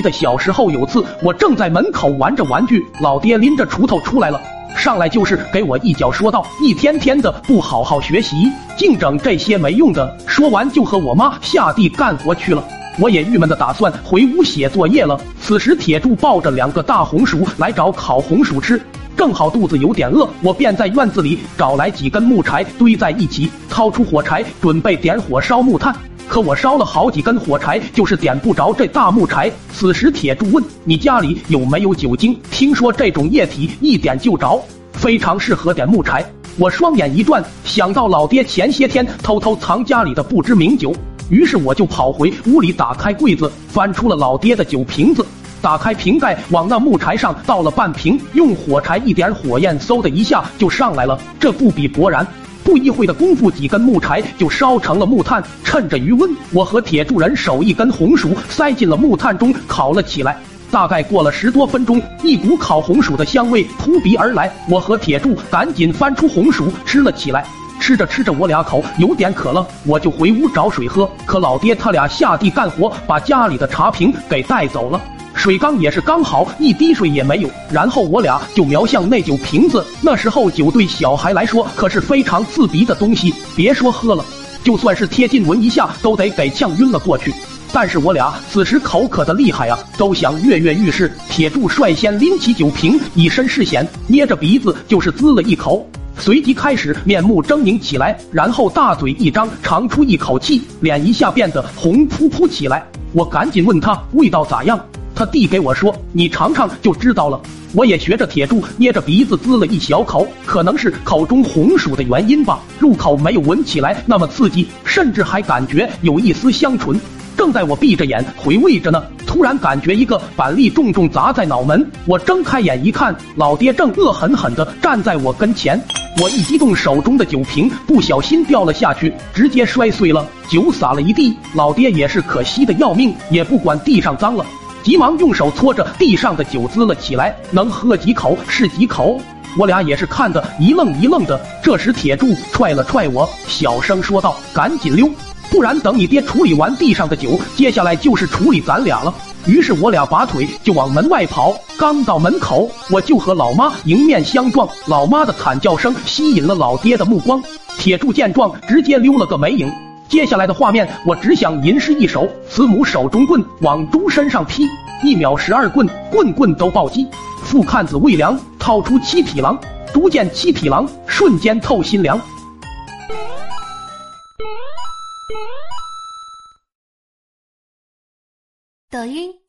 的小时候有次，我正在门口玩着玩具，老爹拎着锄头出来了，上来就是给我一脚，说道：“一天天的不好好学习，净整这些没用的。”说完就和我妈下地干活去了。我也郁闷的打算回屋写作业了。此时铁柱抱着两个大红薯来找烤红薯吃，正好肚子有点饿，我便在院子里找来几根木柴堆在一起，掏出火柴准备点火烧木炭。可我烧了好几根火柴，就是点不着这大木柴。此时铁柱问：“你家里有没有酒精？听说这种液体一点就着，非常适合点木柴。”我双眼一转，想到老爹前些天偷偷藏家里的不知名酒，于是我就跑回屋里，打开柜子，翻出了老爹的酒瓶子，打开瓶盖，往那木柴上倒了半瓶，用火柴一点火焰，嗖的一下就上来了。这不比勃然。不一会的功夫，几根木柴就烧成了木炭。趁着余温，我和铁柱人手一根红薯塞进了木炭中烤了起来。大概过了十多分钟，一股烤红薯的香味扑鼻而来。我和铁柱赶紧翻出红薯吃了起来。吃着吃着，我俩口有点渴了，我就回屋找水喝。可老爹他俩下地干活，把家里的茶瓶给带走了。水缸也是刚好一滴水也没有，然后我俩就瞄向那酒瓶子。那时候酒对小孩来说可是非常刺鼻的东西，别说喝了，就算是贴近闻一下都得给呛晕了过去。但是我俩此时口渴的厉害啊，都想跃跃欲试。铁柱率先拎起酒瓶，以身试险，捏着鼻子就是滋了一口，随即开始面目狰狞起来，然后大嘴一张，长出一口气，脸一下变得红扑扑起来。我赶紧问他味道咋样。他递给我说：“你尝尝就知道了。”我也学着铁柱捏着鼻子滋了一小口，可能是口中红薯的原因吧，入口没有闻起来那么刺激，甚至还感觉有一丝香醇。正在我闭着眼回味着呢，突然感觉一个板栗重重砸在脑门。我睁开眼一看，老爹正恶狠狠地站在我跟前。我一激动，手中的酒瓶不小心掉了下去，直接摔碎了，酒洒了一地。老爹也是可惜的要命，也不管地上脏了。急忙用手搓着地上的酒滋了起来，能喝几口是几口。我俩也是看得一愣一愣的。这时铁柱踹了踹我，小声说道：“赶紧溜，不然等你爹处理完地上的酒，接下来就是处理咱俩了。”于是我俩拔腿就往门外跑。刚到门口，我就和老妈迎面相撞。老妈的惨叫声吸引了老爹的目光，铁柱见状直接溜了个没影。接下来的画面，我只想吟诗一首：慈母手中棍，往猪身上劈，一秒十二棍，棍棍都暴击。父看子未凉，掏出七匹狼，猪见七匹狼，瞬间透心凉。抖音。